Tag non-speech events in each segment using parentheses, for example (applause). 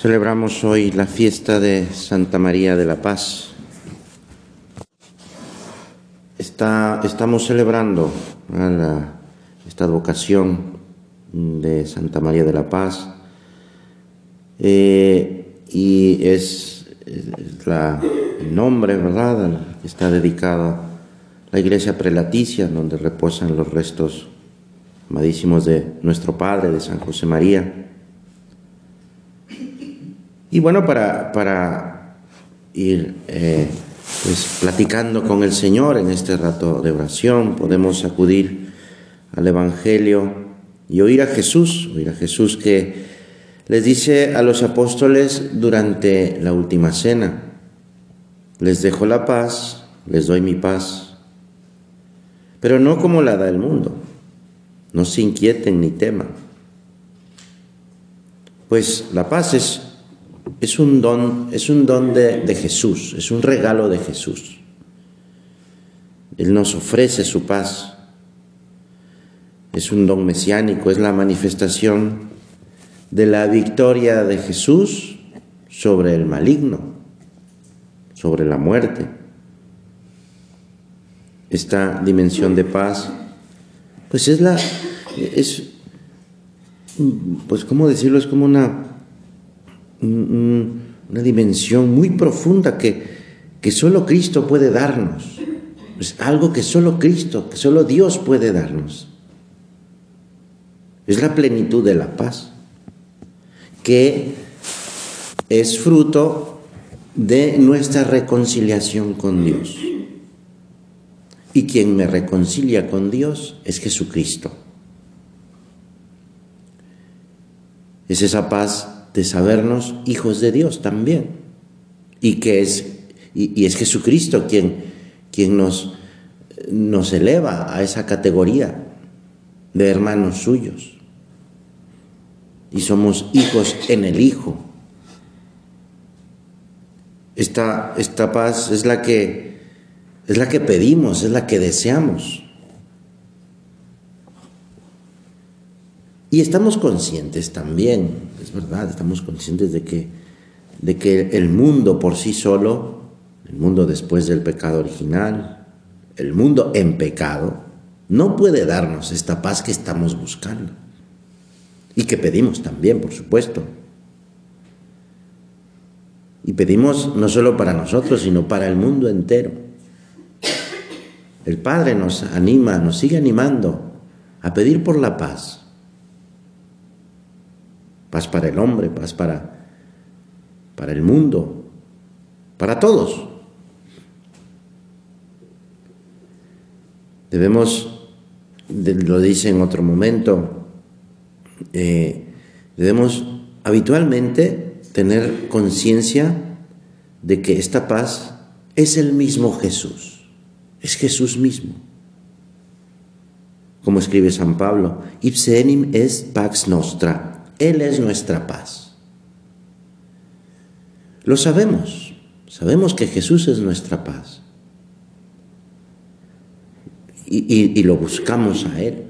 Celebramos hoy la fiesta de Santa María de la Paz. Está, estamos celebrando esta vocación de Santa María de la Paz eh, y es, el nombre, ¿verdad?, que está dedicado la iglesia prelaticia, donde reposan los restos amadísimos de nuestro Padre, de San José María. Y bueno, para, para ir eh, pues, platicando con el Señor en este rato de oración, podemos acudir al Evangelio y oír a Jesús, oír a Jesús que les dice a los apóstoles durante la última cena, les dejo la paz, les doy mi paz, pero no como la da el mundo, no se inquieten ni teman, pues la paz es es un don, es un don de, de Jesús, es un regalo de Jesús. Él nos ofrece su paz. Es un don mesiánico, es la manifestación de la victoria de Jesús sobre el maligno, sobre la muerte. Esta dimensión de paz, pues es la, es, pues cómo decirlo, es como una una dimensión muy profunda que, que solo Cristo puede darnos. Es algo que solo Cristo, que solo Dios puede darnos. Es la plenitud de la paz, que es fruto de nuestra reconciliación con Dios. Y quien me reconcilia con Dios es Jesucristo. Es esa paz de sabernos hijos de Dios también. Y que es, y, es Jesucristo quien, quien nos, nos eleva a esa categoría de hermanos suyos. Y somos hijos en el Hijo. Esta, esta paz es la que es la que pedimos, es la que deseamos. Y estamos conscientes también, es verdad, estamos conscientes de que, de que el mundo por sí solo, el mundo después del pecado original, el mundo en pecado, no puede darnos esta paz que estamos buscando. Y que pedimos también, por supuesto. Y pedimos no solo para nosotros, sino para el mundo entero. El Padre nos anima, nos sigue animando a pedir por la paz paz para el hombre, paz para, para el mundo, para todos. Debemos, lo dice en otro momento, eh, debemos habitualmente tener conciencia de que esta paz es el mismo Jesús, es Jesús mismo. Como escribe San Pablo, ipse enim est pax nostra, él es nuestra paz. Lo sabemos, sabemos que Jesús es nuestra paz. Y, lo buscamos a Él.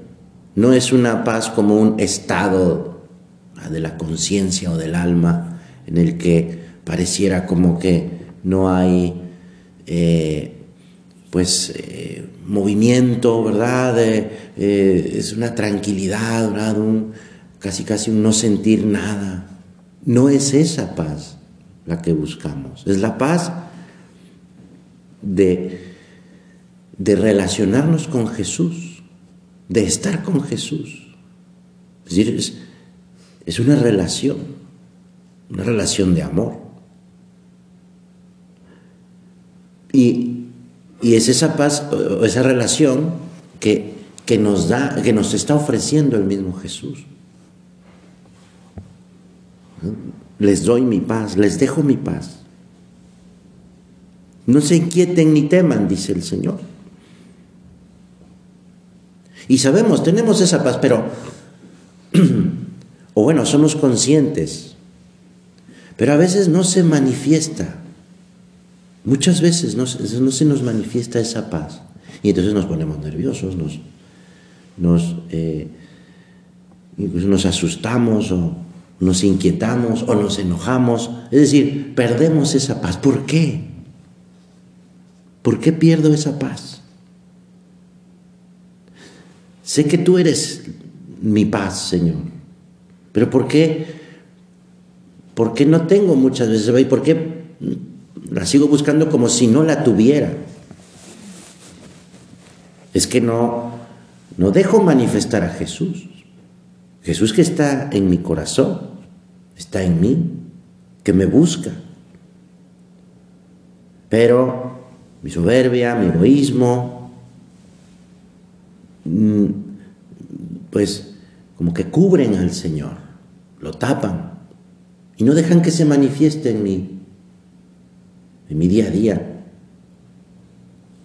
No es una paz como un estado de la conciencia o del alma en el que pareciera como que no hay eh, pues eh, movimiento, ¿verdad? Eh, es una tranquilidad, ¿verdad? Casi casi un no sentir nada. No es esa paz la que buscamos, es la paz de, de relacionarnos con Jesús, de estar con Jesús. Es decir, es, una relación, una relación de amor. Y, y es esa paz, esa relación que, que nos da, que nos está ofreciendo el mismo Jesús. Les doy mi paz, les dejo mi paz. No se inquieten ni teman, dice el Señor. Y sabemos, tenemos esa paz, pero, (clears throat) o bueno, somos conscientes, pero a veces no se manifiesta. Muchas veces no, se nos manifiesta esa paz. Y entonces nos ponemos nerviosos, nos, nos, eh, nos asustamos o nos inquietamos o nos enojamos. Es decir, perdemos esa paz. ¿Por qué? ¿Por qué pierdo esa paz? Sé que tú eres mi paz, Señor. Pero ¿por qué? ¿Por qué no tengo muchas veces? ¿Y por qué la sigo buscando como si no la tuviera? Es que no, no dejo manifestar a Jesús. Jesús que está en mi corazón, está en mí, que me busca. Pero mi soberbia, mi egoísmo, mm, pues como que cubren al Señor, lo tapan y no dejan que se manifieste en mí, en mi día a día.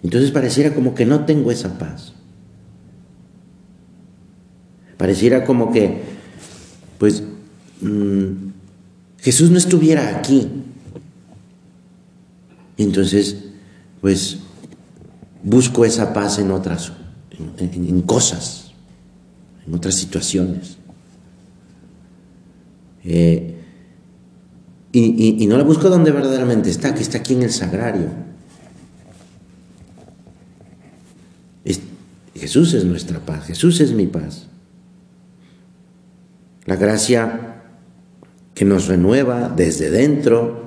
Entonces pareciera como que no tengo esa paz. Pareciera como que, pues, mm, Jesús no estuviera aquí. Entonces, pues, busco esa paz en otras, en, cosas, en otras situaciones. Eh, y, y, no la busco donde verdaderamente está, que está aquí en el sagrario. Jesús es nuestra paz, Jesús es mi paz. La gracia que nos renueva desde dentro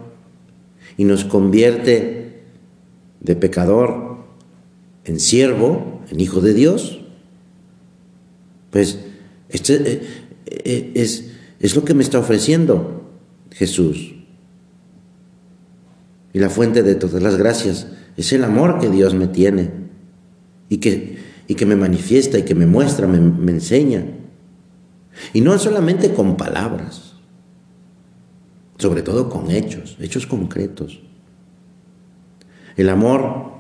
y nos convierte de pecador en siervo, en hijo de Dios, pues este, eh, eh, es, es lo que me está ofreciendo Jesús. Y la fuente de todas las gracias es el amor que Dios me tiene y que, y que me manifiesta y que me muestra, me, me enseña. Y no solamente con palabras, sobre todo con hechos, hechos concretos. El amor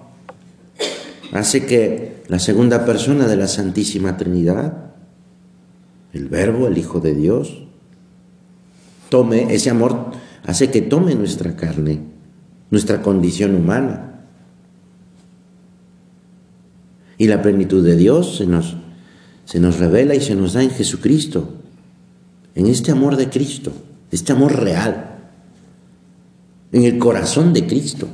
hace que la segunda persona de la Santísima Trinidad, el Verbo, el Hijo de Dios, tome, ese amor hace que tome nuestra carne, nuestra condición humana. Y la plenitud de Dios se nos se nos revela y se nos da en Jesucristo, en este amor de Cristo, este amor real, en el corazón de Cristo,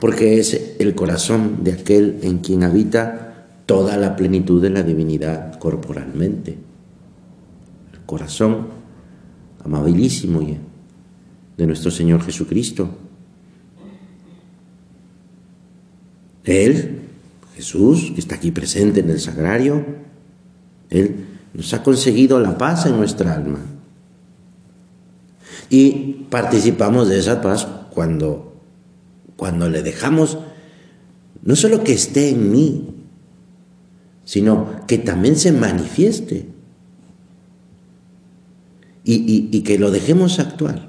porque es el corazón de aquel en quien habita toda la plenitud de la divinidad corporalmente. El corazón amabilísimo de nuestro Señor Jesucristo. Él, Jesús, que está aquí presente en el sagrario, él nos ha conseguido la paz en nuestra alma. Y participamos de esa paz cuando, cuando le dejamos no solo que esté en mí, sino que también se manifieste y, que lo dejemos actuar.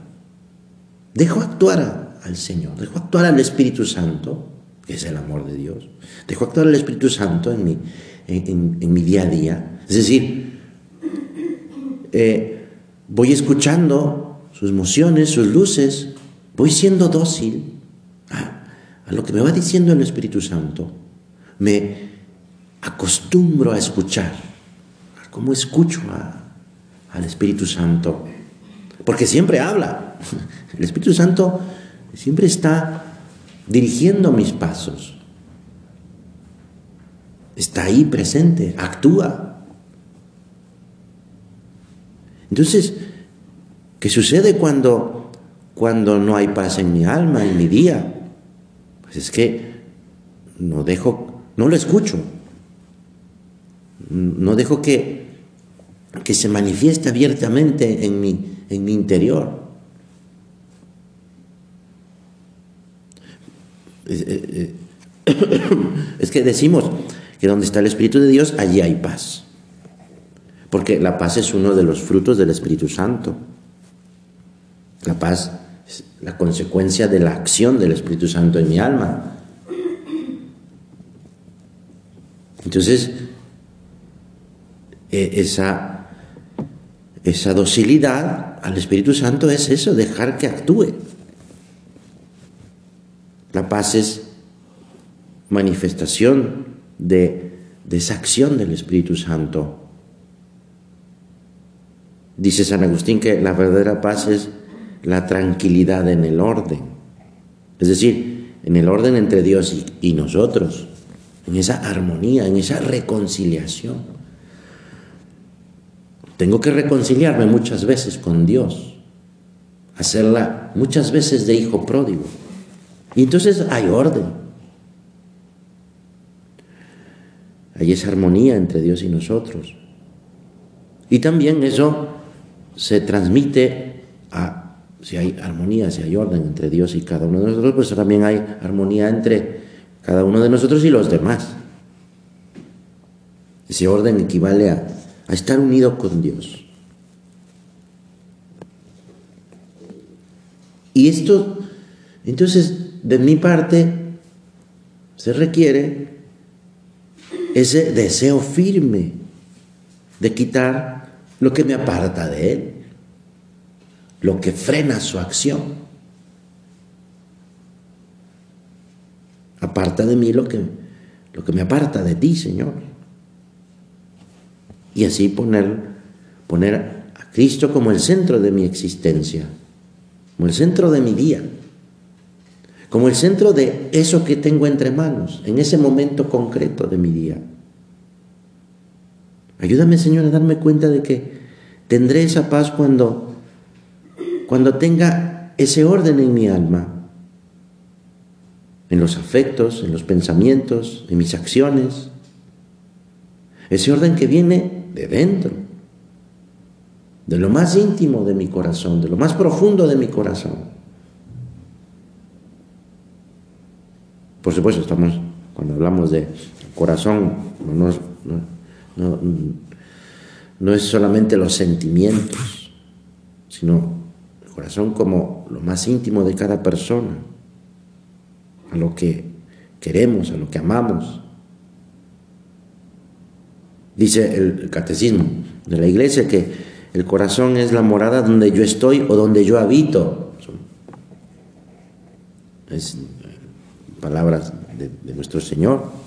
Dejo actuar al Señor, dejo actuar al Espíritu Santo, que es el amor de Dios, dejo actuar al Espíritu Santo en mi, en mi día a día, es decir, eh, voy escuchando sus emociones, sus luces, voy siendo dócil a, lo que me va diciendo el Espíritu Santo. Me acostumbro a escuchar, como escucho al Espíritu Santo, porque siempre habla. (laughs) El Espíritu Santo siempre está dirigiendo mis pasos. Está ahí presente, actúa. Entonces, ¿qué sucede cuando, cuando no hay paz en mi alma, en mi día? Pues es que no dejo, no lo escucho, no dejo que, que se manifieste abiertamente en mi, en mi interior. Eh, eh, (coughs) es que decimos que donde está el Espíritu de Dios, allí hay paz porque la paz es uno de los frutos del Espíritu Santo. La paz es la consecuencia de la acción del Espíritu Santo en mi alma. Entonces, e, esa, esa docilidad al Espíritu Santo es eso, dejar que actúe. La paz es manifestación de, de esa acción del Espíritu Santo Dice San Agustín que la verdadera paz es la tranquilidad en el orden. Es decir, en el orden entre Dios y, nosotros, en esa armonía, en esa reconciliación. Tengo que reconciliarme muchas veces con Dios, hacerla muchas veces de hijo pródigo. Y entonces hay orden. Hay esa armonía entre Dios y nosotros. Y también eso se transmite a, si hay armonía, si hay orden entre Dios y cada uno de nosotros, pues también hay armonía entre cada uno de nosotros y los demás. Ese orden equivale a, estar unido con Dios. Y esto, entonces, de mi parte, se requiere ese deseo firme de quitar lo que me aparta de Él, lo que frena su acción. Aparta de mí lo que, lo que me aparta de ti, Señor. Y así poner, poner a Cristo como el centro de mi existencia, como el centro de mi día, como el centro de eso que tengo entre manos, en ese momento concreto de mi día. Ayúdame, Señor, a darme cuenta de que tendré esa paz cuando, cuando tenga ese orden en mi alma, en los afectos, en los pensamientos, en mis acciones. Ese orden que viene de dentro, de lo más íntimo de mi corazón, de lo más profundo de mi corazón. Por supuesto, estamos, cuando hablamos de corazón, no, no, no es solamente los sentimientos, sino el corazón como lo más íntimo de cada persona, a lo que queremos, a lo que amamos. Dice el catecismo de la iglesia que el corazón es la morada donde yo estoy o donde yo habito. Es palabras de, de nuestro Señor.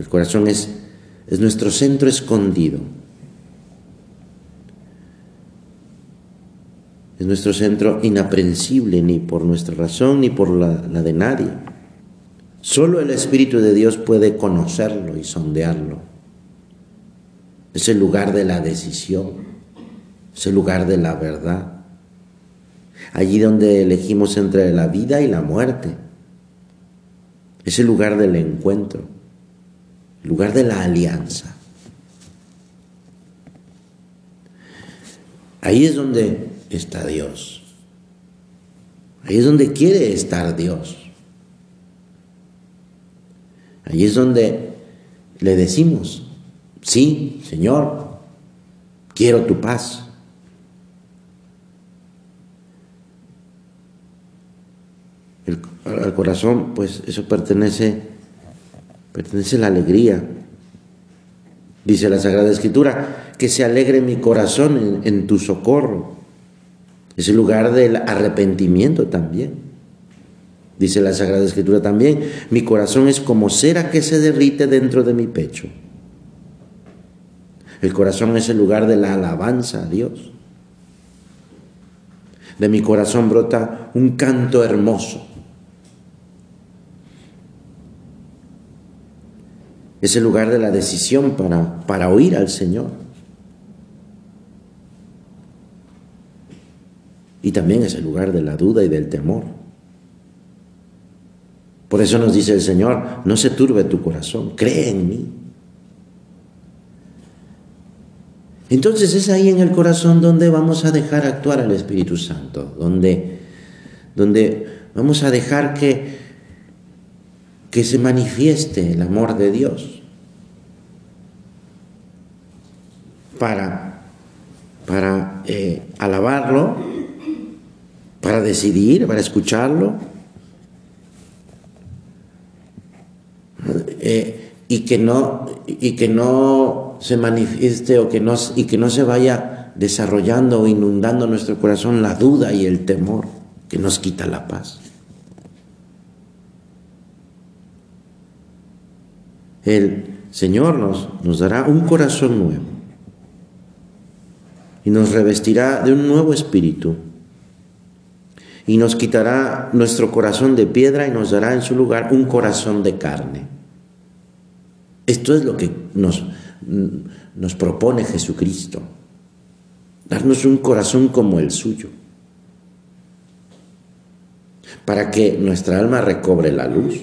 El corazón es, es nuestro centro escondido. Es nuestro centro inaprensible ni por nuestra razón ni por la, la de nadie. Solo el Espíritu de Dios puede conocerlo y sondearlo. Es el lugar de la decisión, es el lugar de la verdad. Allí donde elegimos entre la vida y la muerte. Es el lugar del encuentro lugar de la alianza. Ahí es donde está Dios. Ahí es donde quiere estar Dios. Ahí es donde le decimos, sí, Señor, quiero tu paz. El, al corazón, pues eso pertenece pertenece la alegría. Dice la Sagrada Escritura, que se alegre mi corazón en, tu socorro. Es el lugar del arrepentimiento también. Dice la Sagrada Escritura también, mi corazón es como cera que se derrite dentro de mi pecho. El corazón es el lugar de la alabanza a Dios. De mi corazón brota un canto hermoso. Es el lugar de la decisión para, para oír al Señor. Y también es el lugar de la duda y del temor. Por eso nos dice el Señor, no se turbe tu corazón, cree en mí. Entonces es ahí en el corazón donde vamos a dejar actuar al Espíritu Santo, donde, donde vamos a dejar que que se manifieste el amor de Dios para, para eh, alabarlo, para decidir, para escucharlo, eh, y, que no, y que no se manifieste o que no, y que no se vaya desarrollando o inundando nuestro corazón la duda y el temor que nos quita la paz. El Señor nos, nos dará un corazón nuevo. y nos revestirá de un nuevo espíritu y nos quitará nuestro corazón de piedra y nos dará en su lugar un corazón de carne. Esto es lo que nos, nos propone Jesucristo, darnos un corazón como el suyo, para que nuestra alma recobre la luz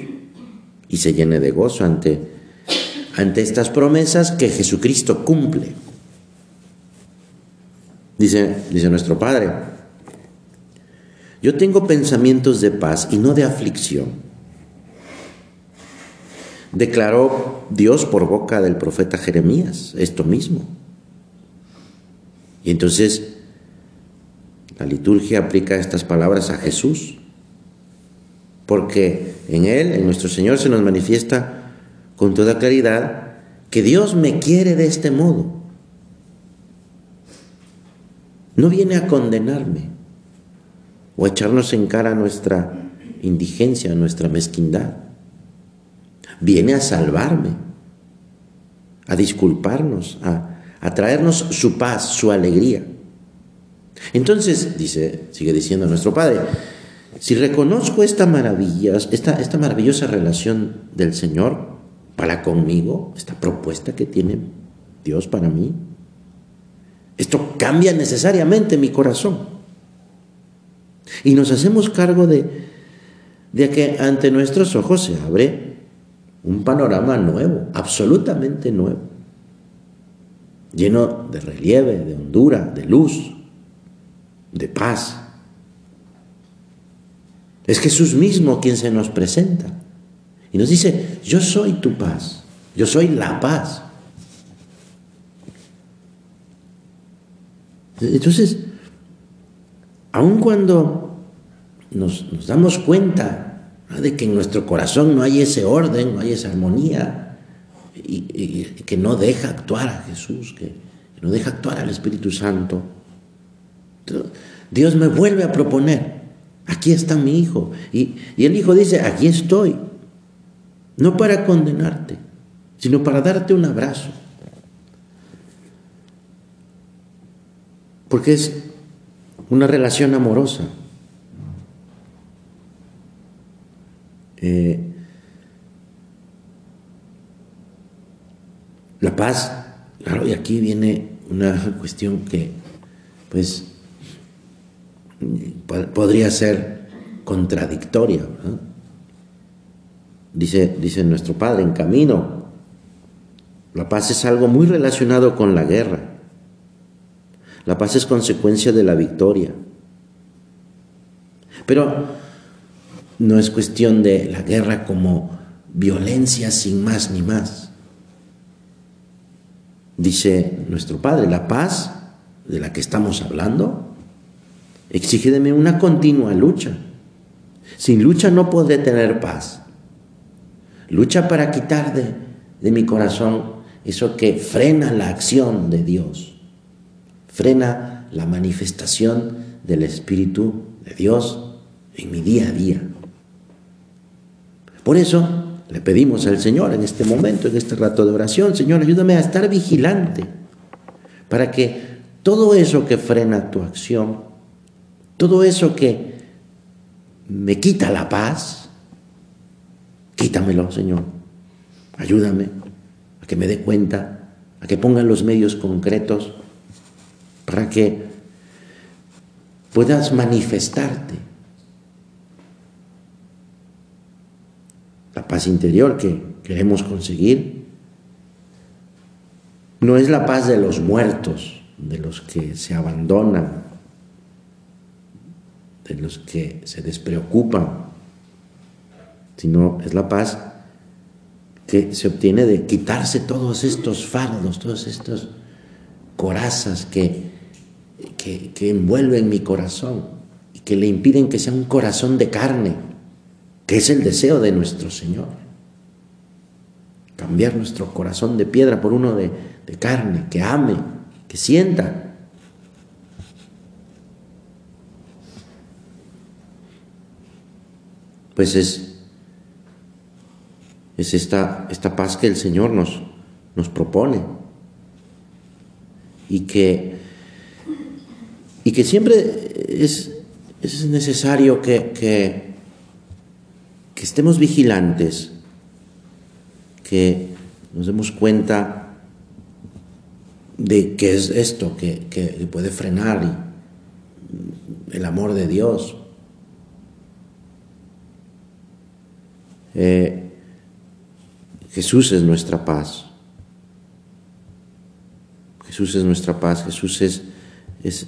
y se llene de gozo ante, ante estas promesas que Jesucristo cumple. Dice, dice nuestro Padre, yo tengo pensamientos de paz y no de aflicción. Declaró Dios por boca del profeta Jeremías esto mismo. Y entonces la liturgia aplica estas palabras a Jesús, porque en Él, en nuestro Señor, se nos manifiesta con toda claridad que Dios me quiere de este modo. No viene a condenarme o a echarnos en cara nuestra indigencia, nuestra mezquindad. Viene a salvarme, a disculparnos, a, traernos su paz, su alegría. Entonces, dice, sigue diciendo nuestro Padre, si reconozco esta maravilla, esta, esta maravillosa relación del Señor para conmigo, esta propuesta que tiene Dios para mí, esto cambia necesariamente mi corazón. Y nos hacemos cargo de, de que ante nuestros ojos se abre un panorama nuevo, absolutamente nuevo, lleno de relieve, de hondura, de luz, de paz. Es Jesús mismo quien se nos presenta y nos dice, yo soy tu paz, yo soy la paz. Entonces, aun cuando nos, damos cuenta de que en nuestro corazón no hay ese orden, no hay esa armonía, y, que no deja actuar a Jesús, que, no deja actuar al Espíritu Santo, Dios me vuelve a proponer, aquí está mi hijo, y, y el hijo dice, aquí estoy, no para condenarte, sino para darte un abrazo porque es una relación amorosa. Eh, la paz, claro, y aquí viene una cuestión que, pues, podría ser contradictoria. Dice, dice nuestro Padre, en camino, la paz es algo muy relacionado con la guerra. La paz es consecuencia de la victoria. Pero no es cuestión de la guerra como violencia sin más ni más. Dice nuestro Padre, la paz de la que estamos hablando exige de mí una continua lucha. Sin lucha no podré tener paz. Lucha para quitar de, de mi corazón eso que frena la acción de Dios frena la manifestación del Espíritu de Dios en mi día a día. Por eso le pedimos al Señor en este momento, en este rato de oración, Señor, ayúdame a estar vigilante para que todo eso que frena tu acción, todo eso que me quita la paz, quítamelo, Señor. Ayúdame a que me dé cuenta, a que ponga los medios concretos para que puedas manifestarte. La paz interior que queremos conseguir no es la paz de los muertos, de los que se abandonan, de los que se despreocupan, sino es la paz que se obtiene de quitarse todos estos fardos, todos estos corazas que que, envuelven mi corazón y que le impiden que sea un corazón de carne, que es el deseo de nuestro Señor. Cambiar nuestro corazón de piedra por uno de, de carne, que ame, que sienta. Pues es, es esta, esta paz que el Señor nos, nos propone y que y que siempre es, es necesario que, que, estemos vigilantes, que nos demos cuenta de qué es esto que, que puede frenar el amor de Dios. Eh, Jesús es nuestra paz. Jesús es nuestra paz. Jesús es, es,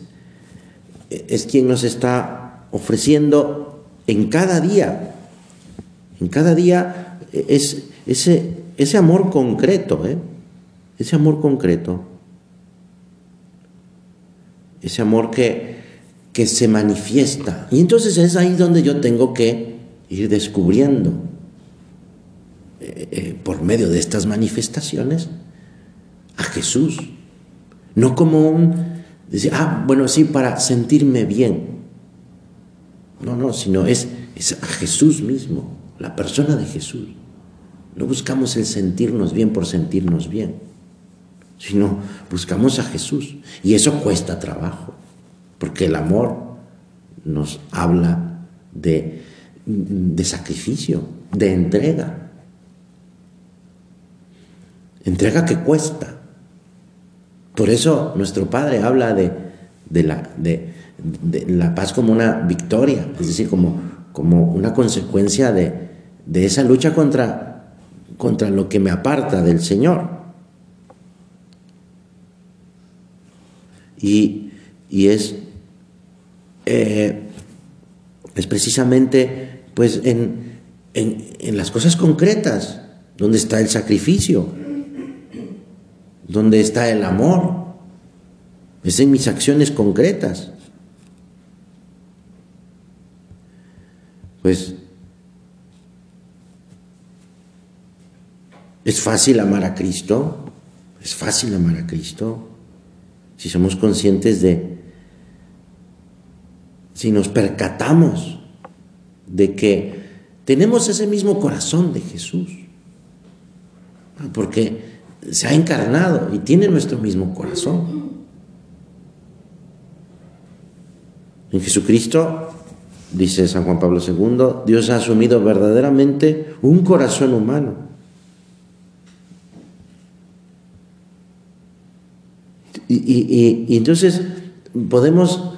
es quien nos está ofreciendo en cada día. En cada día es ese, ese amor concreto, ¿eh? ese amor concreto. Ese amor que, que se manifiesta. Y entonces es ahí donde yo tengo que ir descubriendo, eh, eh, por medio de estas manifestaciones, a Jesús. No como un, decir, ah, bueno, sí, para sentirme bien. No, no, sino es, es a Jesús mismo, la persona de Jesús. No buscamos el sentirnos bien por sentirnos bien, sino buscamos a Jesús. Y eso cuesta trabajo. Porque el amor nos habla de, de sacrificio, de entrega. Entrega que cuesta. Por eso nuestro Padre habla de, la, de, la, paz como una victoria, es decir, como, una consecuencia de, esa lucha contra, lo que me aparta del Señor. Y, es eh, es precisamente pues en, las cosas concretas donde está el sacrificio, donde está el amor, es en mis acciones concretas. Pues es fácil amar a Cristo, es fácil amar a Cristo. Si somos conscientes de si nos percatamos de que tenemos ese mismo corazón de Jesús, porque se ha encarnado y tiene nuestro mismo corazón. En Jesucristo, dice San Juan Pablo II, Dios ha asumido verdaderamente un corazón humano. Y, y entonces podemos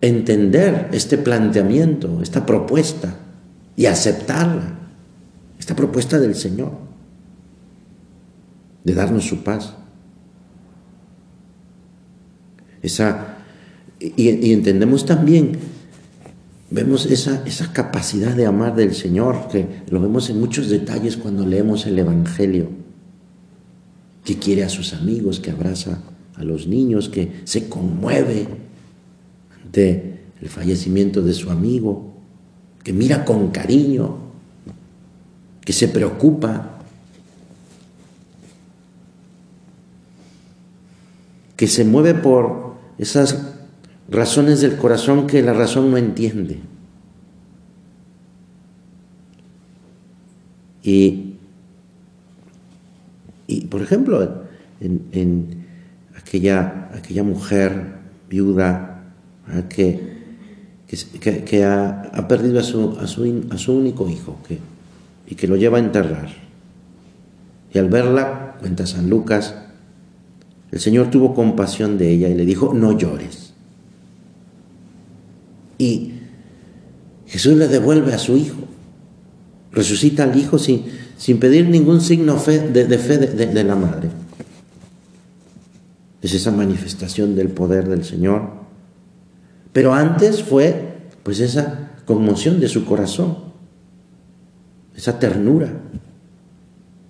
entender este planteamiento, esta propuesta y aceptarla, esta propuesta del Señor, de darnos su paz. Esa, y, entendemos también, vemos esa, esa capacidad de amar del Señor, que lo vemos en muchos detalles cuando leemos el Evangelio, que quiere a sus amigos, que abraza a los niños, que se conmueve de el fallecimiento de su amigo, que mira con cariño, que se preocupa, que se mueve por esas razones del corazón que la razón no entiende. Y, y por ejemplo, en, aquella, aquella mujer viuda que, que, ha, perdido a su, a, su, a su, único hijo que, y que lo lleva a enterrar. Y al verla, cuenta San Lucas, el Señor tuvo compasión de ella y le dijo, no llores. Y Jesús le devuelve a su hijo, resucita al hijo sin, sin pedir ningún signo de, fe de la madre. Es esa manifestación del poder del Señor pero antes fue pues esa conmoción de su corazón, esa ternura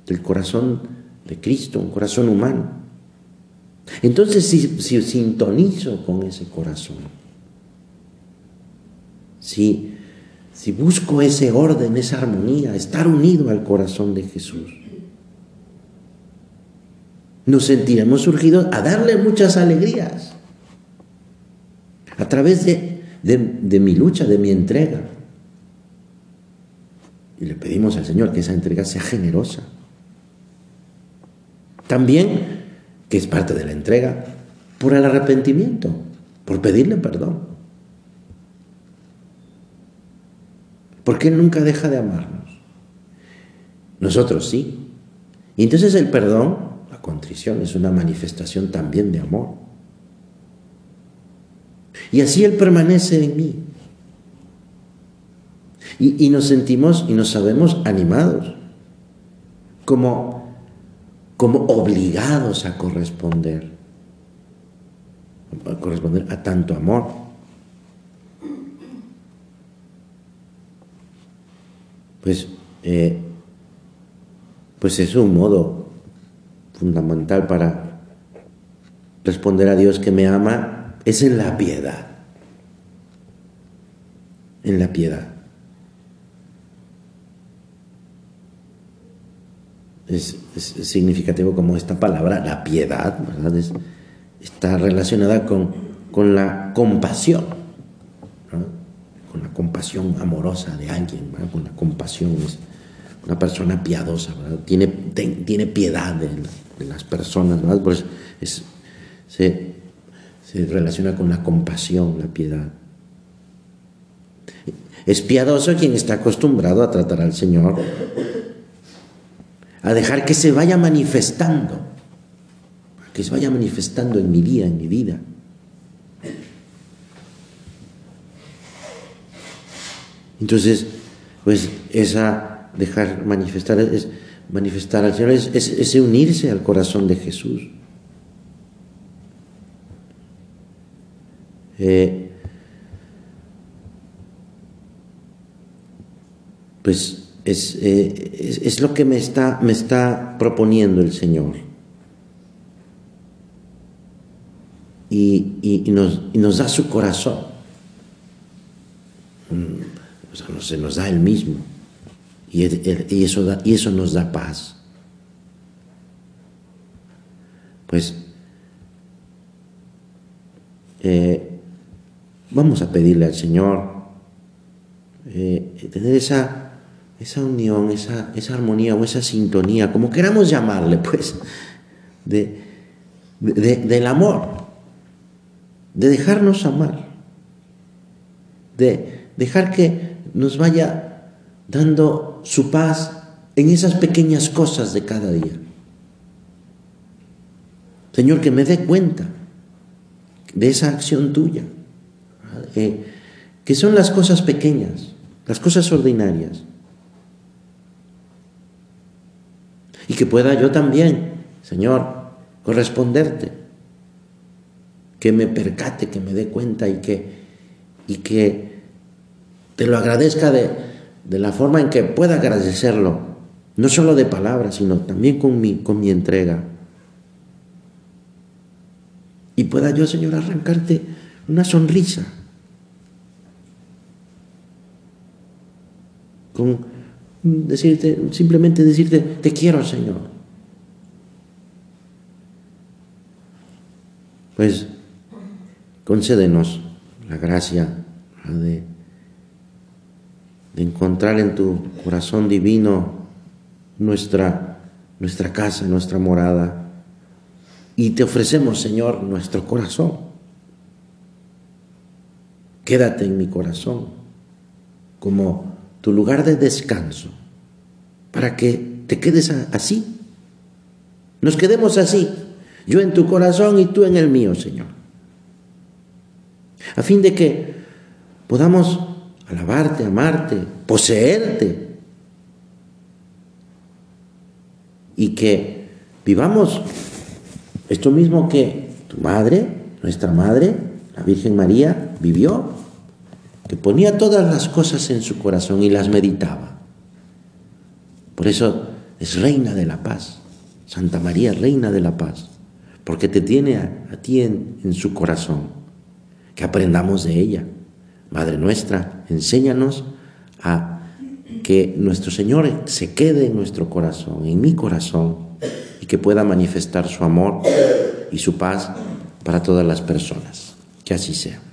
del corazón de Cristo, un corazón humano. Entonces si, si sintonizo con ese corazón, si, si busco ese orden, esa armonía, estar unido al corazón de Jesús, nos sentiremos surgidos a darle muchas alegrías a través de, mi lucha, de mi entrega. Y le pedimos al Señor que esa entrega sea generosa. También, que es parte de la entrega, por el arrepentimiento, por pedirle perdón. Porque Él nunca deja de amarnos. Nosotros sí. Y entonces el perdón, la contrición, es una manifestación también de amor. Y así Él permanece en mí. Y, y nos sentimos y nos sabemos animados, como, como obligados a corresponder, a corresponder a tanto amor. Pues, eh, pues es un modo fundamental para responder a Dios que me ama, es en la piedad. En la piedad. Es, significativo como esta palabra, la piedad, ¿verdad? está relacionada con, con la compasión con la compasión amorosa de alguien, con la compasión, es una persona piadosa, tiene, tiene piedad de, las personas, ¿verdad? Por se, se relaciona con la compasión, la piedad. Es piadoso quien está acostumbrado a tratar al Señor, a dejar que se vaya manifestando, que se vaya manifestando en mi vida, en mi vida. Entonces, pues esa dejar manifestar, es, manifestar al Señor es, unirse al corazón de Jesús. Eh, pues eh, es, es, lo que me está, me está proponiendo el Señor. Y, y, nos, y nos da su corazón. Mm o sea, no se nos da el mismo. Y, eso, y eso nos da paz. Pues eh, vamos a pedirle al Señor eh, tener esa, esa unión, esa, esa, armonía o esa sintonía, como queramos llamarle, pues, de, del amor, de dejarnos amar, de dejar que nos vaya dando su paz en esas pequeñas cosas de cada día. Señor, que me dé cuenta de esa acción tuya, que son las cosas pequeñas, las cosas ordinarias. Y que pueda yo también, Señor, corresponderte, que me percate, que me dé cuenta y que, y que te lo agradezca de, la forma en que pueda agradecerlo, no solo de palabras, sino también con mi, con mi entrega. Y pueda yo, Señor, arrancarte una sonrisa. Con decirte, simplemente decirte, te quiero, Señor. Pues concédenos la gracia de de encontrar en tu corazón divino nuestra, nuestra casa, nuestra morada. Y te ofrecemos, Señor, nuestro corazón. Quédate en mi corazón como tu lugar de descanso, para que te quedes así. Nos quedemos así, yo en tu corazón y tú en el mío, Señor. A fin de que podamos alabarte, amarte, poseerte. Y que vivamos esto mismo que tu madre, nuestra madre, la Virgen María, vivió, que ponía todas las cosas en su corazón y las meditaba. Por eso es reina de la paz. Santa María, reina de la paz, porque te tiene a, ti en, en su corazón. Que aprendamos de ella. Madre nuestra, enséñanos a que nuestro Señor se quede en nuestro corazón, en mi corazón, y que pueda manifestar su amor y su paz para todas las personas. Que así sea.